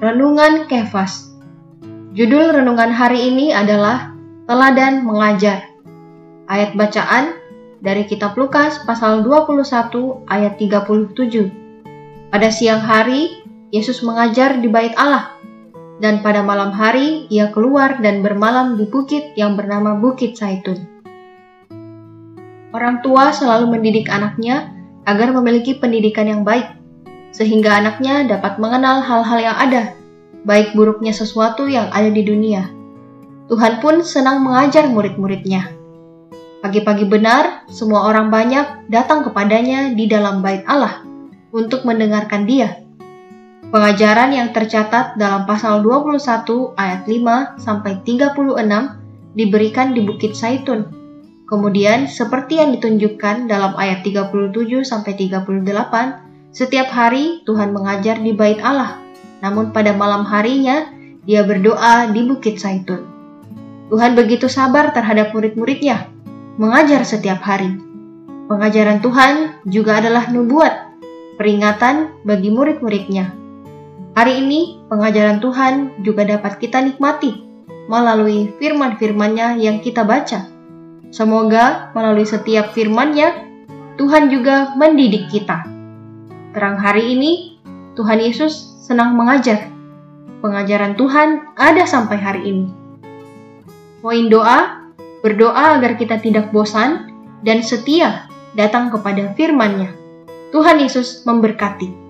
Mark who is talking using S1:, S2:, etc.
S1: Renungan Kefas Judul renungan hari ini adalah Teladan Mengajar. Ayat bacaan dari kitab Lukas pasal 21 ayat 37. Pada siang hari, Yesus mengajar di bait Allah. Dan pada malam hari, ia keluar dan bermalam di bukit yang bernama Bukit Saitun. Orang tua selalu mendidik anaknya agar memiliki pendidikan yang baik sehingga anaknya dapat mengenal hal-hal yang ada, baik buruknya sesuatu yang ada di dunia. Tuhan pun senang mengajar murid-muridnya. Pagi-pagi benar, semua orang banyak datang kepadanya di dalam bait Allah untuk mendengarkan dia. Pengajaran yang tercatat dalam pasal 21 ayat 5 sampai 36 diberikan di Bukit Saitun. Kemudian seperti yang ditunjukkan dalam ayat 37 sampai 38 setiap hari Tuhan mengajar di bait Allah, namun pada malam harinya dia berdoa di Bukit Saitun. Tuhan begitu sabar terhadap murid-muridnya, mengajar setiap hari. Pengajaran Tuhan juga adalah nubuat, peringatan bagi murid-muridnya. Hari ini pengajaran Tuhan juga dapat kita nikmati melalui firman-firmannya yang kita baca. Semoga melalui setiap firmannya, Tuhan juga mendidik kita Terang hari ini, Tuhan Yesus senang mengajar. Pengajaran Tuhan ada sampai hari ini. Poin doa, berdoa agar kita tidak bosan dan setia datang kepada firman-Nya. Tuhan Yesus memberkati.